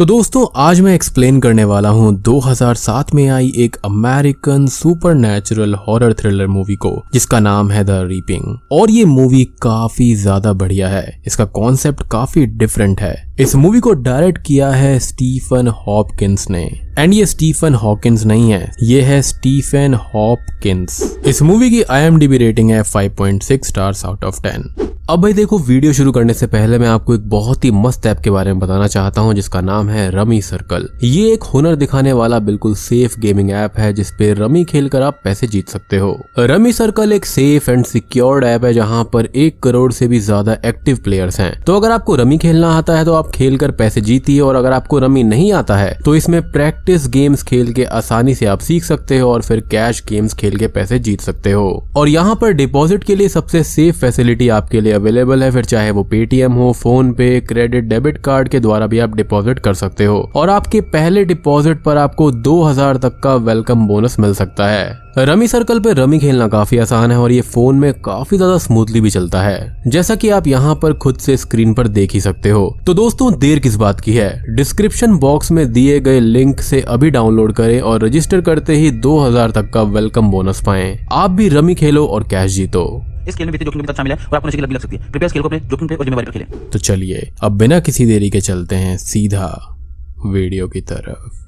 तो दोस्तों, आज मैं एक्सप्लेन करने वाला हूँ 2007 में आई एक American supernatural horror thriller movie को, जिसका नाम है द रीपिंग और ये मूवी काफ़ी ज़्यादा बढ़िया है। इसका कॉन्सेप्ट काफ़ी डिफरेंट है। इस मूवी को डायरेक्ट किया है स्टीफन हॉपकिंस ने। एंड ये स्टीफन हॉकिंस नहीं है, ये है स्टीफन हॉपकिंस इस मूवी की आई रेटिंग है 5.6 स्टार्स आउट ऑफ़ 10 अब भाई देखो वीडियो शुरू करने से पहले मैं आपको एक बहुत ही मस्त ऐप के बारे में बताना चाहता हूँ, जिसका नाम है रमी सर्कल ये एक हुनर दिखाने वाला बिल्कुल सेफ़ गेमिंग ऐप है जिसपे रमी खेलकर आप पैसे जीत सकते हो। रमी सर्कल एक सेफ़ एंड सिक्योर्ड ऐप है, जहाँ पर एक करोड़ से भी ज़्यादा एक्टिव प्लेयर्स हैं। तो अगर आपको रमी खेलना आता है तो आप खेल कर पैसे जीतिए और अगर आपको रमी नहीं आता है तो इसमें प्रैक्टिस गेम्स खेल के आसानी से आप सीख सकते हो और फिर कैश गेम्स खेल के पैसे जीत सकते हो। और यहाँ पर डिपॉजिट के लिए सबसे सेफ़ फैसिलिटी आपके लिए अवेलेबल है, फिर चाहे वो पेटीएम हो फ़ोन पे क्रेडिट डेबिट कार्ड के द्वारा भी आप डिपॉजिट कर सकते हो। और आपके पहले डिपॉजिट पर आपको 2000 तक का वेलकम बोनस मिल सकता है। रमी सर्कल पे रमी खेलना काफ़ी आसान है और ये फ़ोन में काफ़ी ज़्यादा स्मूथली भी चलता है। जैसा कि आप यहाँ पर खुद से स्क्रीन पर देख ही सकते हो। तो दोस्तों देर किस बात की है? डिस्क्रिप्शन बॉक्स में दिए गए लिंक से अभी डाउनलोड करें और रजिस्टर करते ही 2000 तक का वेलकम बोनस पाएँ। आप भी रमी खेलो और कैश जीतो। इस खेल में वित्तीय जोखिम के साथ शामिल है और आपको नशे की लत लग सकती है। कृपया खेल को अपने जोखिम पे और जिम्मेवारी पर खेलें। तो चलिए अब बिना किसी देरी के चलते हैं सीधा वीडियो की तरफ़।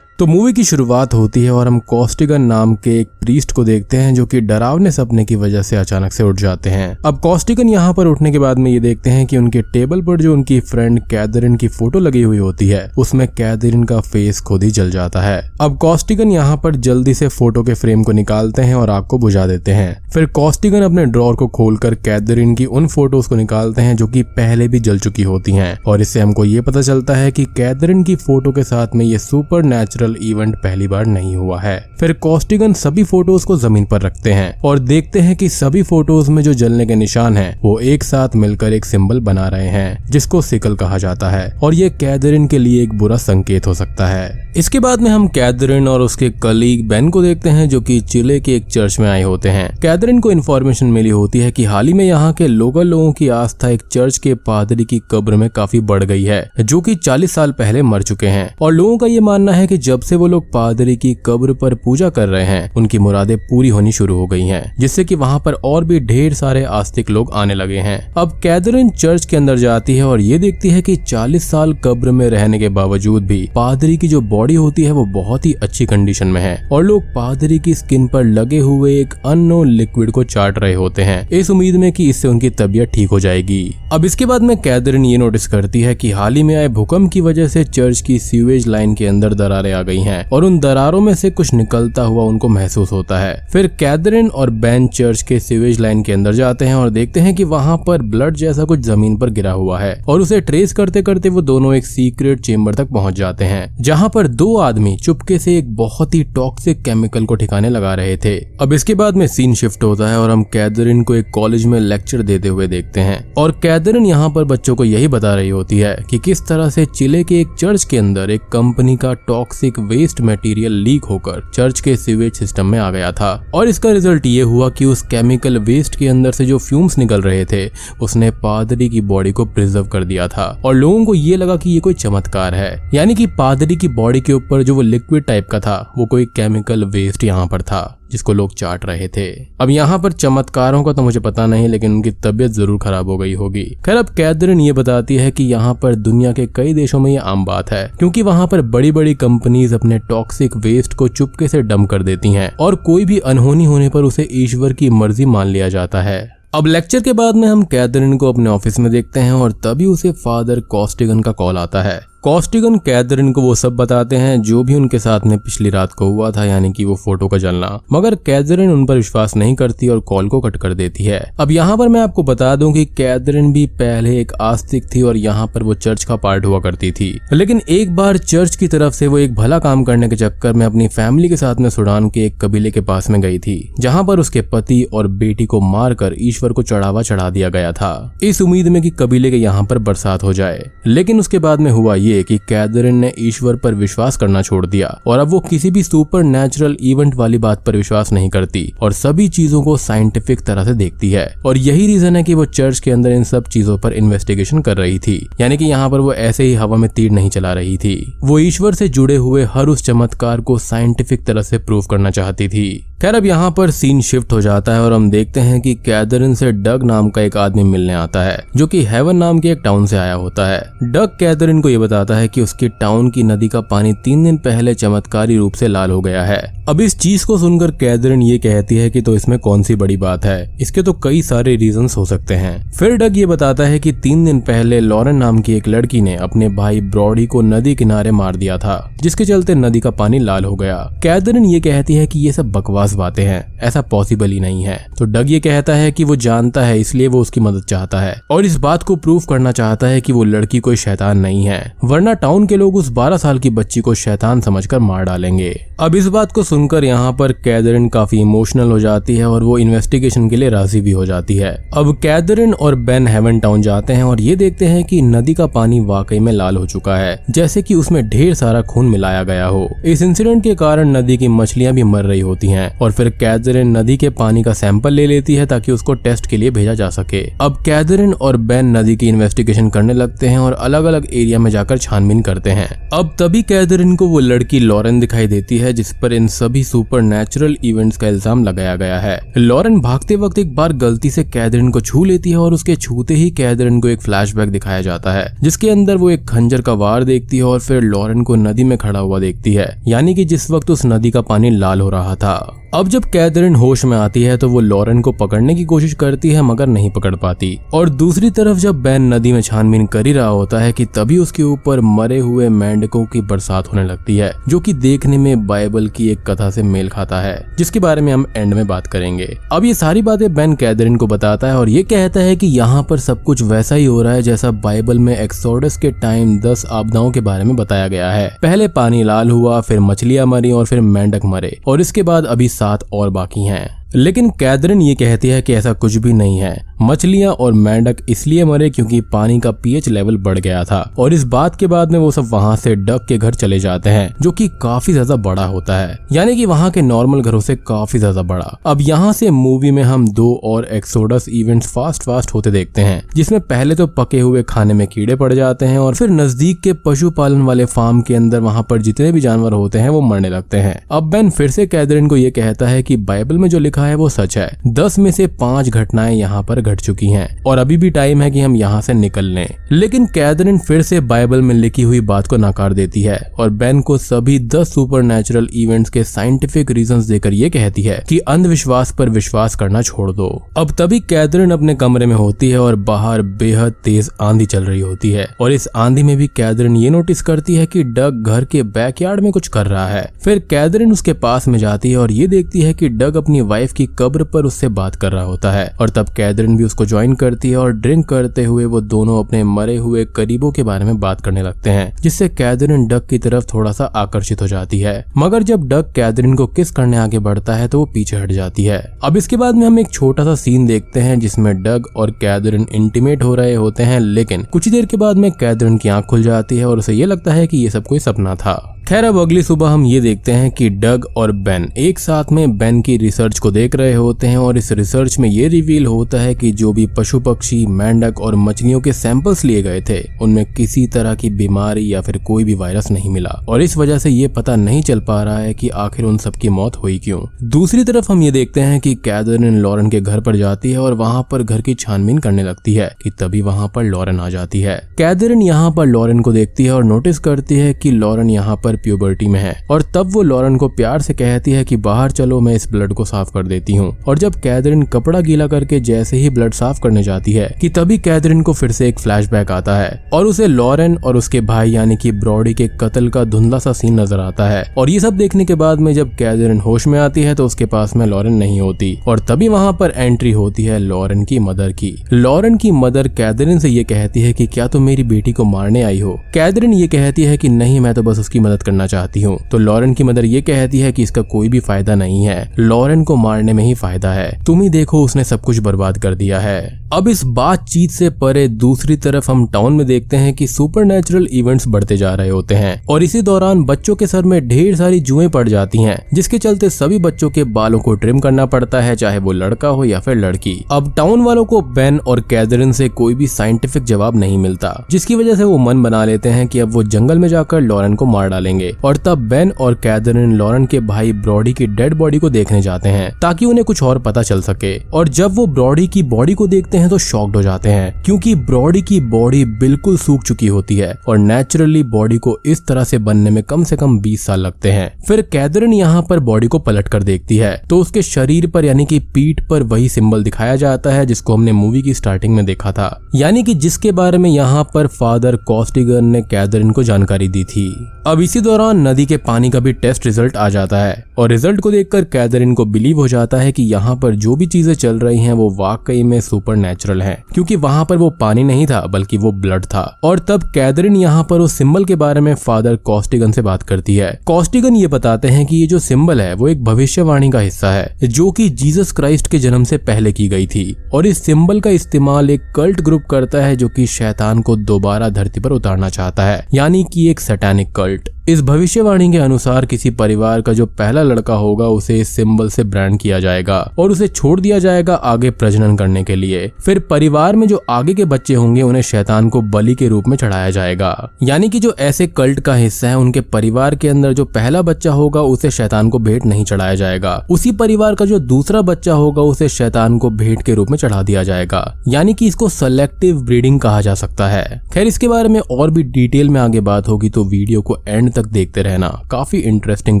तो मूवी की शुरुआत होती है और हम कॉस्टिगन नाम के एक प्रीस्ट को देखते हैं जो कि डरावने सपने की वजह से अचानक से उठ जाते हैं। अब कॉस्टिगन यहाँ पर उठने के बाद में ये देखते हैं कि उनके टेबल पर जो उनकी फ्रेंड कैदरिन की फ़ोटो लगी हुई होती है, उसमें कैदरिन का फेस खुद ही जल जाता है। अब कॉस्टिगन यहाँ पर जल्दी से फ़ोटो के फ्रेम को निकालते हैं और आग को बुझा देते हैं। फिर कॉस्टिगन अपने ड्रॉर को खोलकर कैदरिन की उन फ़ोटोज़ को निकालते हैं जो की पहले भी जल चुकी होती है। और इससे हमको ये पता चलता है की कैदरिन की फ़ोटो के साथ में ये सुपर नेचुरल नेशनल इवेंट पहली बार नहीं हुआ है। फिर कॉस्टिगन सभी फ़ोटोज़ को ज़मीन पर रखते हैं और देखते हैं कि सभी फ़ोटोज़ में जो जलने के निशान हैं, वो एक साथ मिलकर एक सिंबल बना रहे हैं, जिसको सिकल कहा जाता है। और ये कैदरिन के लिए एक बुरा संकेत हो सकता है। इसके बाद में हम कैदरिन और उसके कलीग बेन को देखते हैं, जो कि चिले के एक चर्च में आए होते हैं। कैदरिन को इन्फॉर्मेशन मिली होती है कि हाल ही में यहाँ के लोकल लोगों की आस्था एक चर्च के पादरी की कब्र में काफ़ी बढ़ गई है, जो कि 40 साल पहले मर चुके हैं। और लोगों का ये मानना है कि जब से वो लोग पादरी की कब्र पर पूजा कर रहे हैं, उनकी मुरादें पूरी होनी शुरू हो गई हैं, जिससे कि वहाँ पर और भी ढेर सारे आस्तिक लोग आने लगे हैं। अब कैदरिन चर्च के अंदर जाती है और ये देखती है की चालीस साल कब्र में रहने के बावजूद भी पादरी की जो बॉडी होती है, वो बहुत ही अच्छी कंडीशन में है। और लोग पादरी की स्किन पर लगे हुए एक अननोन लिक्विड को चाट रहे होते हैं। इस उम्मीद में कि इससे उनकी तबीयत ठीक हो जाएगी। अब इसके बाद में कैदरिन ये नोटिस करती है कि हाल ही में आए भूकंप की वजह से चर्च की सीवेज लाइन के अंदर दरारें आ गई हैं और उन दरारों में से कुछ निकलता हुआ उनको महसूस होता है। फिर कैदरिन और बैन चर्च के सीवेज लाइन के अंदर जाते हैं और देखते हैं कि वहाँ पर ब्लड जैसा कुछ ज़मीन पर गिरा हुआ है और उसे ट्रेस करते करते वो दोनों एक सीक्रेट चेम्बर तक पहुँच जाते हैं, जहाँ पर दो आदमी चुपके से एक बहुत ही टॉक्सिक केमिकल को ठिकाने लगा रहे थे। अब इसके बाद में सीन शिफ्ट होता है और हम कैदरिन को एक कॉलेज में लेक्चर देते हुए देखते हैं और कैदरिन यहाँ पर बच्चों को यही बता रही होती है कि किस तरह से चिले के एक चर्च के अंदर एक कंपनी का टॉक्सिक वेस्ट मटेरियल लीक होकर चर्च के सीवेज सिस्टम में आ गया था। और इसका रिज़ल्ट ये हुआ कि उस केमिकल वेस्ट के अंदर से जो फ्यूम्स निकल रहे थे, उसने पादरी की बॉडी को प्रिजर्व कर दिया था। और लोगों को ये लगा कि ये कोई चमत्कार है। यानी कि पादरी की बॉडी के ऊपर जो वो लिक्विड टाइप का था, वो कोई केमिकल वेस्ट यहाँ पर था। जिसको लोग चाट रहे थे। अब यहाँ पर चमत्कारों का तो मुझे पता नहीं, लेकिन उनकी तबीयत ज़रूर खराब हो गई होगी। खैर, अब कैदरिन ये बताती है कि यहाँ पर दुनिया के कई देशों में ये आम बात है, क्योंकि वहाँ पर बड़ी बड़ी कंपनीज़ अपने टॉक्सिक वेस्ट को चुपके से डम कर देती हैं, और कोई भी अनहोनी होने पर उसे ईश्वर की मर्ज़ी मान लिया जाता है। अब लेक्चर के बाद में हम कैदरिन को अपने ऑफ़िस में देखते हैं, और तभी उसे फादर कॉस्टिगन का कॉल आता है। कॉस्टिगन कैदरिन को वो सब बताते हैं जो भी उनके साथ में पिछली रात को हुआ था, यानी कि वो फ़ोटो का जलना। मगर कैदरिन उन पर विश्वास नहीं करती और कॉल को कट कर देती है। अब यहाँ पर मैं आपको बता दूँ कि कैदरिन भी पहले एक आस्तिक थी और यहाँ पर वो चर्च का पार्ट हुआ करती थी। लेकिन एक बार चर्च की तरफ़ से वो एक भला काम करने के चक्कर में अपनी फैमिली के साथ में सुडान के एक कबीले के पास में गई थी, जहाँ पर उसके पति और बेटी को मारकर ईश्वर को चढ़ावा चढ़ा दिया गया था। इस उम्मीद में कि कबीले के यहाँ पर बरसात हो जाए। लेकिन उसके बाद में हुआ ये ये कि कैदरिन ने ईश्वर पर विश्वास करना छोड़ दिया। और अब वो किसी भी सुपर नेचुरल इवेंट वाली बात पर विश्वास नहीं करती और सभी चीज़ों को साइंटिफिक तरह से देखती है। और यही रीजन है कि वो चर्च के अंदर इन सब चीज़ों पर इन्वेस्टिगेशन कर रही थी। यानी कि यहाँ पर वो ऐसे ही हवा में तीर नहीं चला रही थी। वो ईश्वर से जुड़े हुए हर उस चमत्कार को साइंटिफिक तरह से प्रूव करना चाहती थी। खैर, अब यहाँ पर सीन शिफ्ट हो जाता है और हम देखते हैं कि कैदरिन से डग नाम का एक आदमी मिलने आता है, जो कि हेवन नाम के एक टाउन से आया होता है। डग कैदरिन को ये बताता है कि उसकी टाउन की नदी का पानी तीन दिन पहले चमत्कारी रूप से लाल हो गया है। अब इस चीज़ को सुनकर कैदरिन ये कहती है कि तो इसमें कौन सी बड़ी बात है? इसके तो कई सारे रीजन हो सकते हैं। फिर डग ये बताता है कि तीन दिन पहले लॉरेन नाम की एक लड़की ने अपने भाई ब्रॉडी को नदी किनारे मार दिया था, जिसके चलते नदी का पानी लाल हो गया। कैदरिन ये कहती है कि ये सब बकवास बातें हैं, ऐसा पॉसिबल ही नहीं है। तो डग ये कहता है कि वो जानता है, इसलिए वो उसकी मदद चाहता है। और इस बात को प्रूव करना चाहता है कि वो लड़की कोई शैतान नहीं है। वरना टाउन के लोग उस 12 साल की बच्ची को शैतान समझकर मार डालेंगे। अब इस बात को सुनकर यहाँ पर कैदरिन काफ़ी इमोशनल हो जाती है और वो इन्वेस्टिगेशन के लिए राज़ी भी हो जाती है। अब कैदरिन और बेन हेवन टाउन जाते हैं और ये देखते हैं कि नदी का पानी वाकई में लाल हो चुका है, जैसे कि उसमें ढेर सारा खून मिलाया गया हो। इस इंसिडेंट के कारण नदी की मछलियाँ भी मर रही होती हैं और फिर कैदरिन नदी के पानी का सैंपल ले लेती है ताकि उसको टेस्ट के लिए भेजा जा सके। अब कैदरिन और बेन नदी की इन्वेस्टिगेशन करने लगते हैं और अलग अलग एरिया में जाकर छानबीन करते हैं। अब तभी कैदरिन को वो लड़की लॉरेन दिखाई देती है, जिस पर इन सभी सुपर नेचुरल इवेंट्स का इल्ज़ाम लगाया गया है। लॉरेन भागते वक्त एक बार गलती से कैदरिन को छू लेती है और उसके छूते ही कैदरिन को एक फ्लैशबैक दिखाया जाता है, जिसके अंदर वो एक खंजर का वार देखती है और फिर लॉरेन को नदी में खड़ा हुआ देखती है, यानी कि जिस वक्त उस नदी का पानी लाल हो रहा था। अब जब कैदरिन होश में आती है तो वो लॉरेन को पकड़ने की कोशिश करती है, मगर नहीं पकड़ पाती। और दूसरी तरफ़ जब बैन नदी में छानबीन कर ही रहा होता है कि तभी उसके ऊपर मरे हुए मेंढकों की बरसात होने लगती है, जो कि देखने में बाइबल की एक कथा से मेल खाता है, जिसके बारे में हम एंड में बात करेंगे। अब ये सारी बातें बेन कैदरिन को बताता है और ये कहता है कि यहाँ पर सब कुछ वैसा ही हो रहा है जैसा बाइबल में एक्सोडस के टाइम दस आपदाओं के बारे में बताया गया है। पहले पानी लाल हुआ, फिर मछलियाँ मरी और फिर मेंढक मरे, और इसके बाद अभी सात और बाकी हैं। लेकिन कैदरिन ये कहती है कि ऐसा कुछ भी नहीं है। मछलियाँ और मेंढक इसलिए मरे क्योंकि पानी का पीएच लेवल बढ़ गया था। और इस बात के बाद में वो सब वहाँ से डक के घर चले जाते हैं, जो कि काफ़ी ज़्यादा बड़ा होता है। यानी कि वहाँ के नॉर्मल घरों से काफ़ी ज़्यादा बड़ा। अब यहाँ से मूवी में हम दो और एक्सोडस इवेंट्स फास्ट फास्ट होते देखते हैं, जिसमें पहले तो पके हुए खाने में कीड़े पड़ जाते हैं और फिर नज़दीक के पशुपालन वाले फार्म के अंदर वहाँ पर जितने भी जानवर होते हैं, वो मरने लगते हैं। अब बेन फिर से कैदरिन को ये कहता है की बाइबल में जो लिखा है, वो सच है। दस में से पाँच घटनाएँ यहाँ पर घट चुकी हैं और अभी भी टाइम है कि हम यहाँ से निकल लें। लेकिन कैदरिन फिर से बाइबल में लिखी हुई बात को नकार देती है और बेन को सभी दस सुपर नेचुरल इवेंट्स के साइंटिफिक रीजन देकर ये कहती है की अंधविश्वास पर विश्वास करना छोड़ दो। अब तभी कैदरिन अपने कमरे में होती है और बाहर बेहद तेज आंधी चल रही होती है और इस आंधी में भी कैदरिन ये नोटिस करती है कि डग घर के बैकयार्ड में कुछ कर रहा है। फिर कैदरिन उसके पास में जाती है और ये देखती है कि डग अपनी वाइफ की कब्र पर उससे बात कर रहा होता है और तब कैदरिन भी उसको ज्वाइन करती है और ड्रिंक करते हुए वो दोनों अपने मरे हुए करीबों के बारे में बात करने लगते हैं, जिससे कैदरिन डक की तरफ़ थोड़ा सा आकर्षित हो जाती है। मगर जब डक कैदरिन को किस करने आगे बढ़ता है तो वो पीछे हट जाती है। अब इसके बाद में हम एक छोटा सा सीन देखते हैं, जिसमें डग और कैदरिन इंटीमेट हो रहे होते हैं, लेकिन कुछ देर के बाद में कैदरिन की आँख खुल जाती है और उसे ये लगता है कि ये सब कोई सपना था। खैर, अब अगली सुबह हम ये देखते हैं कि डग और बेन एक साथ में बेन की रिसर्च को देख रहे होते हैं और इस रिसर्च में ये रिवील होता है कि जो भी पशु पक्षी, मेंढक और मछलियों के सैंपल्स लिए गए थे, उनमें किसी तरह की बीमारी या फिर कोई भी वायरस नहीं मिला। और इस वजह से ये पता नहीं चल पा रहा है कि आखिर उन सबकी मौत हुई क्यों। दूसरी तरफ़ हम ये देखते हैं कि कैदरिन लॉरेन के घर पर जाती है और वहाँ पर घर की छानबीन करने लगती है कि तभी वहाँ पर लॉरेन आ जाती है। कैदरिन यहाँ पर लॉरेन को देखती है और नोटिस करती है कि लॉरेन यहाँ पर प्यूबर्टी में है। और तब वो लॉरन को प्यार से कहती है कि बाहर चलो, मैं इस ब्लड को साफ़ कर देती हूँ। और जब कैदरिन कपड़ा गीला करके जैसे ही ब्लड साफ़ करने जाती है, कि तभी कैदरिन को फिर से एक फ्लैशबैक आता है। और उसे लॉरेन और उसके भाई, यानी कि ब्रॉडी के कत्ल का धुंधला सा सीन नज़र आता है। और ये सब देखने के बाद में जब कैदरिन होश में आती है तो उसके पास में लॉरेन नहीं होती। और तभी वहाँ पर एंट्री होती है लॉरेन की मदर की। लॉरेन की मदर कैदरिन से ये कहती है कि क्या तुम तो मेरी बेटी को मारने आई हो? कैदरिन ये कहती है कि नहीं, मैं तो बस उसकी मदद करना चाहती हूँ। तो लॉरेन की मदर ये कहती है कि इसका कोई भी फ़ायदा नहीं है। लॉरेन को मारने में ही फ़ायदा है। तुम ही देखो उसने सब कुछ बर्बाद कर दिया है। अब इस बातचीत से परे दूसरी तरफ़ हम टाउन में देखते हैं कि सुपर इवेंट्स बढ़ते जा रहे होते हैं और इसी दौरान बच्चों के सर में ढेर सारी जुएँ पड़ जाती हैं, जिसके चलते सभी बच्चों के बालों को ट्रिम करना पड़ता है, चाहे वो लड़का हो या फिर लड़की। अब टाउन वालों को बेन और कैदरिन से कोई भी साइंटिफिक जवाब नहीं मिलता, जिसकी वजह से वो मन बना लेते हैं कि अब वो जंगल में जाकर लॉरन को मार डालेंगे। और तब बेन और कैदरिन लॉरन के भाई ब्रॉडी की डेड बॉडी को देखने जाते हैं, ताकि उन्हें कुछ और पता चल सके। और जब वो ब्रॉडी की बॉडी को देखते हैं तो शॉक्ड हो जाते हैं, क्योंकि ब्रॉडी की बॉडी बिल्कुल सूख चुकी होती है और नेचुरली बॉडी को इस तरह से बनने में कम से कम 20 साल लगते हैं। फिर कैदरिन यहाँ पर बॉडी को पलट कर देखती है तो उसके शरीर पर यानी कि पीठ पर वही सिंबल दिखाया जाता है जिसको हमने मूवी की स्टार्टिंग में देखा था। यानी कि जिसके बारे में यहाँ पर फादर कॉस्टिगन ने कैदरिन को जानकारी दी थी। अब इसी दौरान नदी के पानी का भी टेस्ट रिज़ल्ट आ जाता है और रिज़ल्ट को देखकर कैदरिन को बिलीव हो जाता है कि यहाँ पर जो भी चीज़ें चल रही हैं वो वाकई में सुपर नेचुरल है, क्योंकि वहाँ पर वो पानी नहीं था, बल्कि वो ब्लड था। और तब कैदरिन यहाँ पर उस सिंबल के बारे में फादर कॉस्टिगन से बात करती है। कॉस्टिगन ये बताते हैं कि ये जो सिंबल है, वो एक भविष्यवाणी का हिस्सा है, जो कि जीसस क्राइस्ट के जन्म से पहले की गई थी। और इस सिंबल का इस्तेमाल एक कल्ट ग्रुप करता है, जो कि शैतान को दोबारा धरती पर उतारना चाहता है, यानी कि एक सैटैनिक कल्ट इस भविष्यवाणी के अनुसार किसी परिवार का जो पहला लड़का होगा, उसे इस सिंबल से ब्रांड किया जाएगा और उसे छोड़ दिया जाएगा आगे प्रजनन करने के लिए। फिर परिवार में जो आगे के बच्चे होंगे, उन्हें शैतान को बलि के रूप में चढ़ाया जाएगा। यानी कि जो ऐसे कल्ट का हिस्सा है, उनके परिवार के अंदर जो पहला बच्चा होगा, उसे शैतान को भेंट नहीं चढ़ाया जाएगा। उसी परिवार का जो दूसरा बच्चा होगा, उसे शैतान को भेंट के रूप में चढ़ा दिया जाएगा। यानी कि इसको सेलेक्टिव ब्रीडिंग कहा जा सकता है। खैर, इसके बारे में और भी डिटेल में आगे बात होगी तो वीडियो को एंड तक देखते रहना काफ़ी इंटरेस्टिंग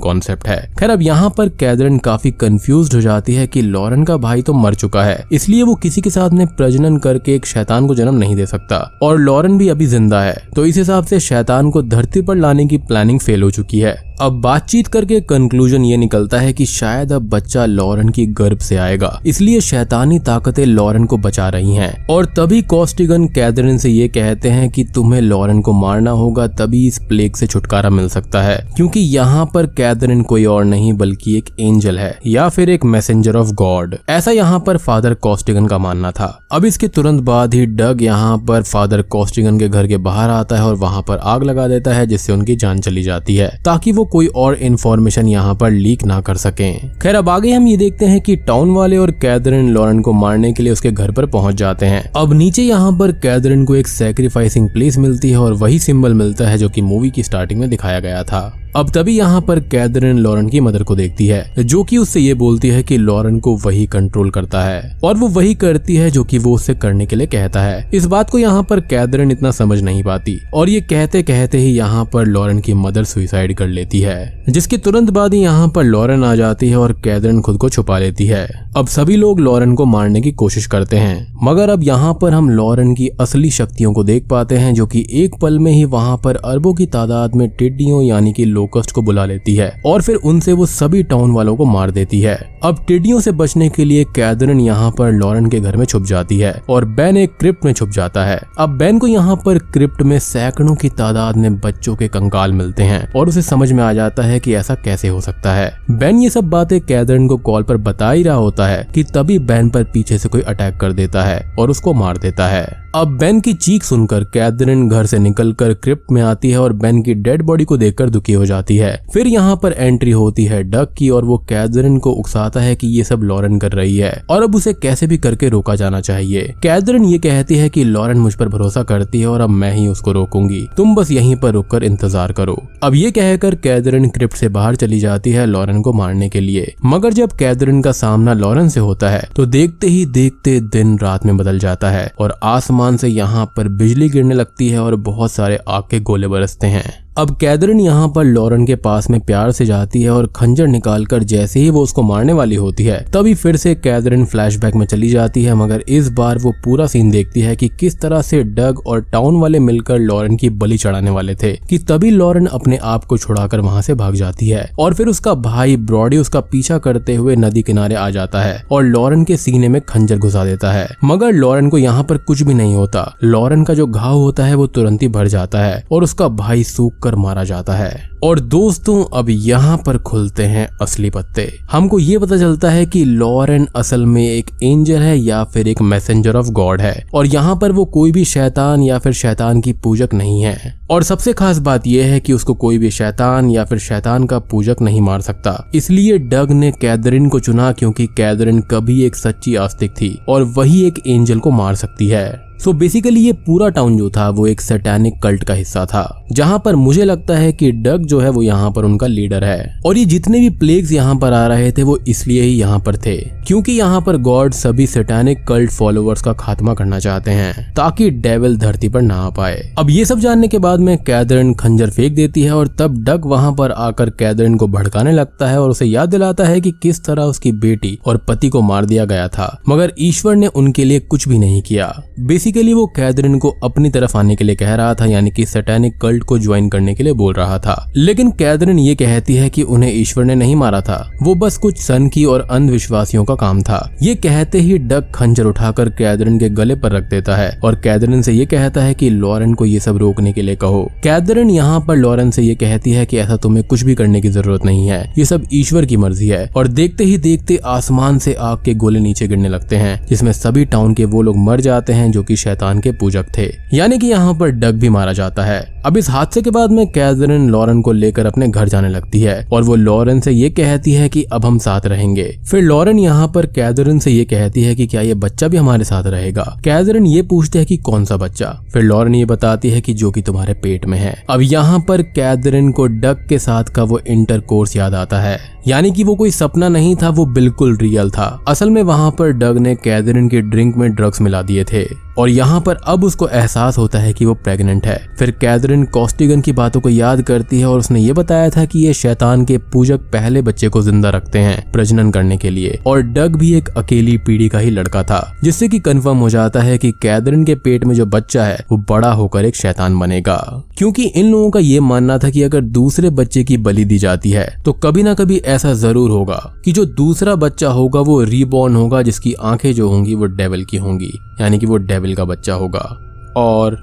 कॉन्सेप्ट है। खैर, अब यहाँ पर कैदरन काफ़ी कंफ्यूज हो जाती है कि लॉरेन का भाई तो मर चुका है, इसलिए वो किसी के साथ में प्रजनन करके एक शैतान को जन्म नहीं दे सकता, और लॉरेन भी अभी ज़िंदा है तो इस हिसाब से शैतान को धरती पर लाने की प्लानिंग फेल हो चुकी है। अब बातचीत करके कंक्लूजन ये निकलता है कि शायद अब बच्चा लॉरेन की गर्भ से आएगा। इसलिए शैतानी ताकतें लॉरेन को बचा रही हैं। और तभी कॉस्टिगन कैदरिन से ये कहते हैं कि तुम्हें लॉरेन को मारना होगा, तभी इस प्लेग से छुटकारा मिल सकता है। क्योंकि यहाँ पर कैदरिन कोई और नहीं, बल्कि एक एंजल है, या फिर एक मैसेजर ऑफ़ गॉड ऐसा यहाँ पर फादर कॉस्टिगन का मानना था। अब इसके तुरंत बाद ही डग यहाँ पर फादर कॉस्टिगन के घर के बाहर आता है और वहाँ पर आग लगा देता है, जिससे उनकी जान चली जाती है, ताकि वो कोई और इन्फॉर्मेशन यहाँ पर लीक ना कर सके। खैर, अब आगे हम ये देखते हैं कि टाउन वाले और कैदरिन लॉरेन को मारने के लिए उसके घर पर पहुँच जाते हैं। अब नीचे यहाँ पर कैदरिन को एक सेक्रीफाइसिंग प्लेस मिलती है और वही सिंबल मिलता है जो की मूवी की स्टार्टिंग में दिखाया गया था। अब तभी यहाँ पर कैदरिन लॉरेन की मदर को देखती है, जो कि उससे ये बोलती है कि लॉरेन को वही कंट्रोल करता है, और वो वही करती है जो कि वो उससे करने के लिए कहता है। इस बात को यहाँ पर कैदरिन इतना समझ नहीं पाती, और ये कहते कहते ही यहाँ पर लॉरेन की मदर सुइसाइड कर लेती है, जिसके तुरंत बाद ही यहाँ पर लॉरेन आ जाती है और कैदरिन खुद को छुपा लेती है। अब सभी लोग लॉरेन को मारने की कोशिश करते हैं, मगर अब यहाँ पर हम लॉरेन की असली शक्तियों को देख पाते हैं, जो कि एक पल में ही वहाँ पर अरबों की तादाद में टिड्डियों, यानी कि लोकस्ट को बुला लेती है और फिर उनसे वो सभी टाउन वालों को मार देती है। अब टिड्डियों से बचने के लिए कैदरन यहाँ पर लॉरेन के घर में छुप जाती है और बैन एक क्रिप्ट में छुप जाता है। अब बैन को यहाँ पर क्रिप्ट में सैकड़ों की तादाद में बच्चों के कंकाल मिलते हैं और उसे समझ में आ जाता है कि ऐसा कैसे हो सकता है। बैन ये सब बातें कैदरन को कॉल पर बता ही रहा होता है कि तभी बैन पर पीछे से कोई अटैक कर देता है और उसको मार देता है। अब बेन की चीख सुनकर कैदरिन घर से निकलकर क्रिप्ट में आती है और बेन की डेड बॉडी को देखकर दुखी हो जाती है। फिर यहाँ पर एंट्री होती है डक की और वो कैदरिन को उकसाता है कि ये सब लॉरेन कर रही है और अब उसे कैसे भी करके रोका जाना चाहिए। कैदरिन ये कहती है कि लॉरेन मुझ पर भरोसा करती है और अब मैं ही उसको रोकूँगी। तुम बस यहीं पर रुककर इंतज़ार करो। अब ये कहकर कैदरिन क्रिप्ट से बाहर चली जाती है लॉरेन को मारने के लिए। मगर जब कैदरिन का सामना लॉरेन से होता है तो देखते ही देखते दिन रात में बदल जाता है और आसमान से यहाँ पर बिजली गिरने लगती है और बहुत सारे आग के गोले बरसते हैं। अब कैदरिन यहाँ पर लॉरेन के पास में प्यार से जाती है और खंजर निकालकर जैसे ही वो उसको मारने वाली होती है, तभी फिर से कैदरिन फ्लैशबैक में चली जाती है, मगर इस बार वो पूरा सीन देखती है कि किस तरह से डग और टाउन वाले मिलकर लॉरेन की बलि चढ़ाने वाले थे, कि तभी लॉरेन अपने आप को छुड़ाकर वहाँ से भाग जाती है और फिर उसका भाई ब्रॉडी उसका पीछा करते हुए नदी किनारे आ जाता है और लॉरेन के सीने में खंजर घुसा देता है। मगर लॉरेन को यहाँ पर कुछ भी नहीं होता। लॉरेन का जो घाव होता है, वो तुरंत ही भर जाता है और उसका भाई सूख कर मारा जाता है। और दोस्तों, अब यहाँ पर खुलते हैं असली पत्ते। हमको ये पता चलता है कि लॉरेन असल में एक एंजल है या फिर एक मैसेंजर ऑफ़ गॉड है। और यहाँ पर वो कोई भी शैतान या फिर शैतान की पूजक नहीं है। और सबसे खास बात यह है कि उसको कोई भी शैतान या फिर शैतान का पूजक नहीं मार सकता। इसलिए डग ने कैदरिन को चुना क्योंकि कैदरिन कभी एक सच्ची आस्तिक थी और वही एक एंजल को मार सकती है। सो so बेसिकली ये पूरा टाउन जो था, वो एक सैटैनिक कल्ट का हिस्सा था, जहाँ पर मुझे लगता है कि डग जो है वो यहाँ पर उनका लीडर है। और ये जितने भी प्लेग्स यहाँ पर आ रहे थे, वो इसलिए ही यहाँ पर थे, क्योंकि यहाँ पर गॉड सभी सैटैनिक कल्ट फॉलोअर्स का खात्मा करना चाहते हैं, ताकि डेविल धरती पर ना आ पाए। अब ये सब जानने के बाद में कैदरन खंजर फेंक देती है और तब डग वहाँ पर आकर कैदरन को भड़काने लगता है और उसे याद दिलाता है कि किस तरह उसकी बेटी और पति को मार दिया गया था। मगर ईश्वर ने उनके लिए कुछ भी नहीं किया। बेसिकली वो कैदरिन को अपनी तरफ़ आने के लिए कह रहा था, यानी कि सैटेनिक कल्ट को ज्वाइन करने के लिए बोल रहा था। लेकिन कैदरिन ये कहती है कि उन्हें ईश्वर ने नहीं मारा था। वो बस कुछ सन की और अंधविश्वासियों का काम था। ये कहते ही डग खंजर उठाकर कैदरिन के गले पर रख देता है और कैदरिन से ये कहता है कि लॉरेन को ये सब रोकने के लिए कहो। कैदरिन यहाँ पर लॉरेन से ये कहती है कि ऐसा तुम्हें कुछ भी करने की ज़रूरत नहीं है। ये सब ईश्वर की मर्ज़ी है। और देखते ही देखते आसमान से आग के गोले नीचे गिरने लगते हैं, जिसमें सभी टाउन के वो लोग मर जाते हैं जो की शैतान के पूजक थे। यानी कि यहाँ पर डग भी मारा जाता है। अब इस हादसे के बाद में कैदरिन लॉरेन को लेकर अपने घर जाने लगती है और वो लॉरेन से ये कहती है कि अब हम साथ रहेंगे। फिर लॉरेन यहाँ पर कैदरिन से ये कहती है कि क्या ये बच्चा भी हमारे साथ रहेगा? कैदरिन ये पूछते हैं कि कौन सा बच्चा? फिर लॉरेन ये बताती है कि जो कि तुम्हारे पेट में है। अब यहाँ पर कैदरिन को डक के साथ का वो इंटर कोर्स याद आता है। यानी कि वो कोई सपना नहीं था, वो बिल्कुल रियल था। असल में वहाँ पर डग ने कैदरिन के ड्रिंक में ड्रग्स मिला दिए थे। और यहाँ पर अब उसको एहसास होता है कि वो प्रेग्नेंट है। फिर कैदरिन कॉस्टिगन की बातों को याद करती है और उसने ये बताया था कि ये शैतान के पूजक पहले बच्चे को ज़िंदा रखते हैं प्रजनन करने के लिए। और डग भी एक अकेली पीढ़ी का ही लड़का था, जिससे कि कंफर्म हो जाता है कि कैदरिन के पेट में जो बच्चा है, वो बड़ा होकर एक शैतान बनेगा। क्योंकि इन लोगों का ये मानना था कि अगर दूसरे बच्चे की बलि दी जाती है तो कभी ना कभी ऐसा ज़रूर होगा कि जो दूसरा बच्चा होगा वो रीबॉर्न होगा, जिसकी आँखें जो होंगी वो डेविल की होंगी, यानी कि वो डेविल का बच्चा होगा। और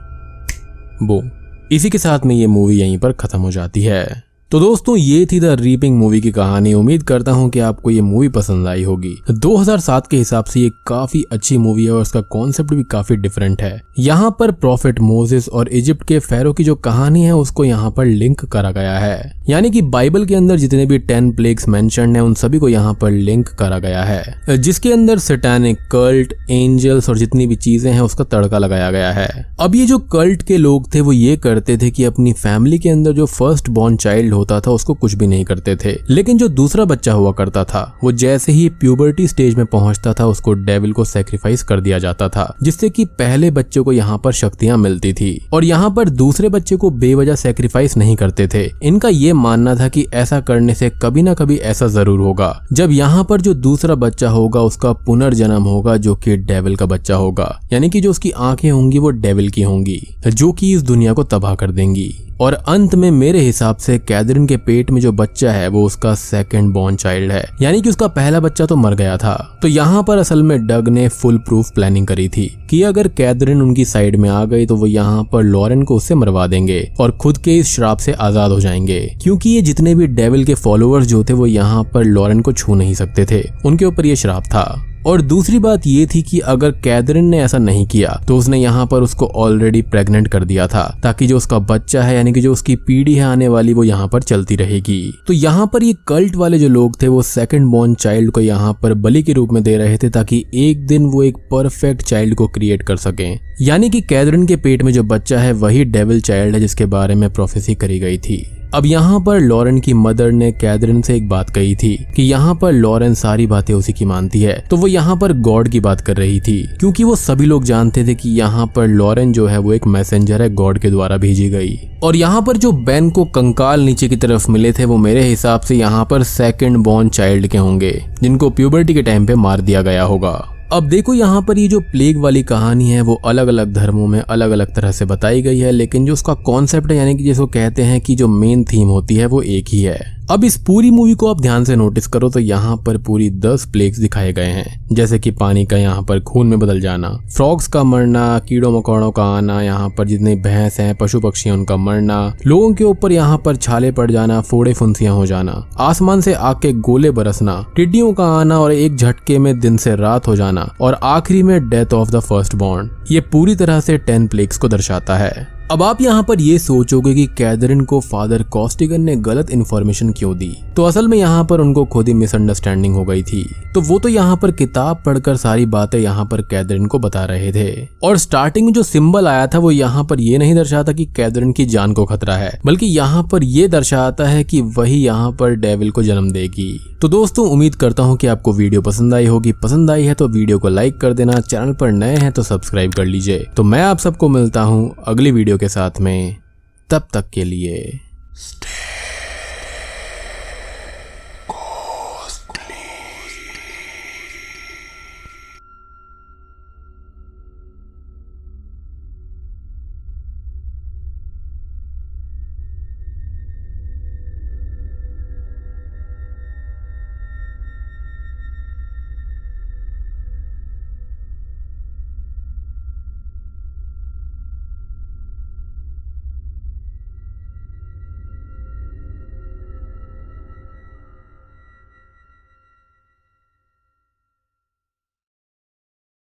वो इसी के साथ में ये मूवी यहीं पर खत्म हो जाती है। तो दोस्तों, ये थी द रीपिंग मूवी की कहानी। उम्मीद करता हूँ कि आपको ये मूवी पसंद आई होगी। 2007 के हिसाब से ये काफ़ी अच्छी मूवी है और उसका कॉन्सेप्ट भी काफ़ी डिफरेंट है। यहाँ पर प्रॉफिट मोजेस और इजिप्ट के फेरो की जो कहानी है, उसको यहाँ पर लिंक करा गया है। यानी कि बाइबल के अंदर जितने भी टेन प्लेग्स मेंशन है, उन सभी को यहाँ पर लिंक करा गया है। जिसके अंदर सेटानिक कल्ट एंजल्स और जितनी भी चीज़ें हैं, उसका तड़का लगाया गया है। अब ये जो कल्ट के लोग थे, वो ये करते थे कि अपनी फैमिली के अंदर जो फ़र्स्ट बॉर्न चाइल्ड होता था, उसको कुछ भी नहीं करते थे। लेकिन जो दूसरा बच्चा हुआ करता था, वो जैसे ही प्यूबर्टी स्टेज में पहुँचता था, उसको डेविल को सेक्रीफाइस कर दिया जाता था, जिससे कि पहले बच्चे को यहाँ पर शक्तियाँ मिलती थी। और यहाँ पर दूसरे बच्चे को बेवजह सेक्रीफाइस नहीं करते थे। इनका ये मानना था कि ऐसा करने से कभी ना कभी ऐसा ज़रूर होगा। जब यहाँ पर जो दूसरा बच्चा होगा, उसका पुनर्जन्म होगा, जो कि डेविल का बच्चा होगा। यानी कि जो उसकी आँखें होंगी, वो डेविल की होंगी, जो कि इस दुनिया को तबाह कर देंगी। और अंत में मेरे हिसाब से कैदरिन के पेट में जो बच्चा है, वो उसका सेकंड बॉर्न चाइल्ड है। यानी कि उसका पहला बच्चा तो मर गया था। तो यहाँ पर असल में डग ने फुल प्रूफ प्लानिंग करी थी कि अगर कैदरिन उनकी साइड में आ गई तो वो यहाँ पर लॉरेन को उससे मरवा देंगे और खुद के इस श्राप से आज़ाद हो जाएँगे। क्योंकि ये जितने भी डेविल के फॉलोअर्स जो थे, वो यहाँ पर लॉरेन को छू नहीं सकते थे। उनके ऊपर ये श्राप था। और दूसरी बात ये थी कि अगर कैदरिन ने ऐसा नहीं किया तो उसने यहाँ पर उसको ऑलरेडी प्रेग्नेंट कर दिया था, ताकि जो उसका बच्चा है, यानी कि जो उसकी पीढ़ी है आने वाली, वो यहाँ पर चलती रहेगी। तो यहाँ पर ये कल्ट वाले जो लोग थे, वो सेकंड बॉर्न चाइल्ड को यहाँ पर बलि के रूप में दे रहे थे, ताकि एक दिन वो एक परफेक्ट चाइल्ड को क्रिएट कर सके। यानी कि कैदरिन के पेट में जो बच्चा है, वही डेविल चाइल्ड है, जिसके बारे में प्रोफेसी करी गई थी। अब यहाँ पर लॉरेन की मदर ने कैदरिन से एक बात कही थी कि यहाँ पर लॉरेन सारी बातें उसी की मानती है। तो वो यहाँ पर गॉड की बात कर रही थी, क्योंकि वो सभी लोग जानते थे कि यहाँ पर लॉरेन जो है वो एक मैसेंजर है, गॉड के द्वारा भेजी गई। और यहाँ पर जो बैन को कंकाल नीचे की तरफ़ मिले थे, वो मेरे हिसाब से यहाँ पर सेकेंड बॉर्न चाइल्ड के होंगे, जिनको प्यूबर्टी के टाइम पे मार दिया गया होगा। अब देखो यहाँ पर ये जो प्लेग वाली कहानी है, वो अलग अलग धर्मों में अलग अलग तरह से बताई गई है, लेकिन जो उसका कॉन्सेप्ट है, यानी कि जिसको कहते हैं कि जो मेन थीम होती है, वो एक ही है। अब इस पूरी मूवी को आप ध्यान से नोटिस करो तो यहाँ पर पूरी दस प्लेग्स दिखाए गए हैं। जैसे कि पानी का यहाँ पर खून में बदल जाना फ्रॉग्स का मरना, कीड़ों मकोड़ों का आना, यहाँ पर जितने भैंस हैं पशु पक्षी उनका मरना, लोगों के ऊपर यहाँ पर छाले पड़ जाना, फोड़े फुंसियाँ हो जाना, आसमान से आग के गोले बरसना, टिड्डियों का आना और एक झटके में दिन से रात हो जाना, और आखिरी में death of the first born ये पूरी तरह से टेन प्लेग्स को दर्शाता है। अब आप यहाँ पर ये सोचोगे कि कैदरिन को फादर कॉस्टिगन ने गलत इन्फॉर्मेशन क्यों दी? तो असल में यहाँ पर उनको खुद ही मिसअंडरस्टैंडिंग हो गई थी। तो वो तो यहाँ पर किताब पढ़कर सारी बातें यहाँ पर कैदरिन को बता रहे थे। और स्टार्टिंग में जो सिंबल आया था, वो यहाँ पर ये नहीं दर्शाता कि कैदरिन की जान को खतरा है, बल्कि यहाँ पर ये दर्शाता है कि वही यहाँ पर डेविल को जन्म देगी। तो दोस्तों, उम्मीद करता हूँ कि आपको वीडियो पसंद आई होगी। पसंद आई है तो वीडियो को लाइक कर देना, चैनल पर नए हैं तो सब्सक्राइब कर लीजिए। तो मैं आप सबको मिलता हूँ अगली वीडियो के साथ में तब तक के लिए स्ट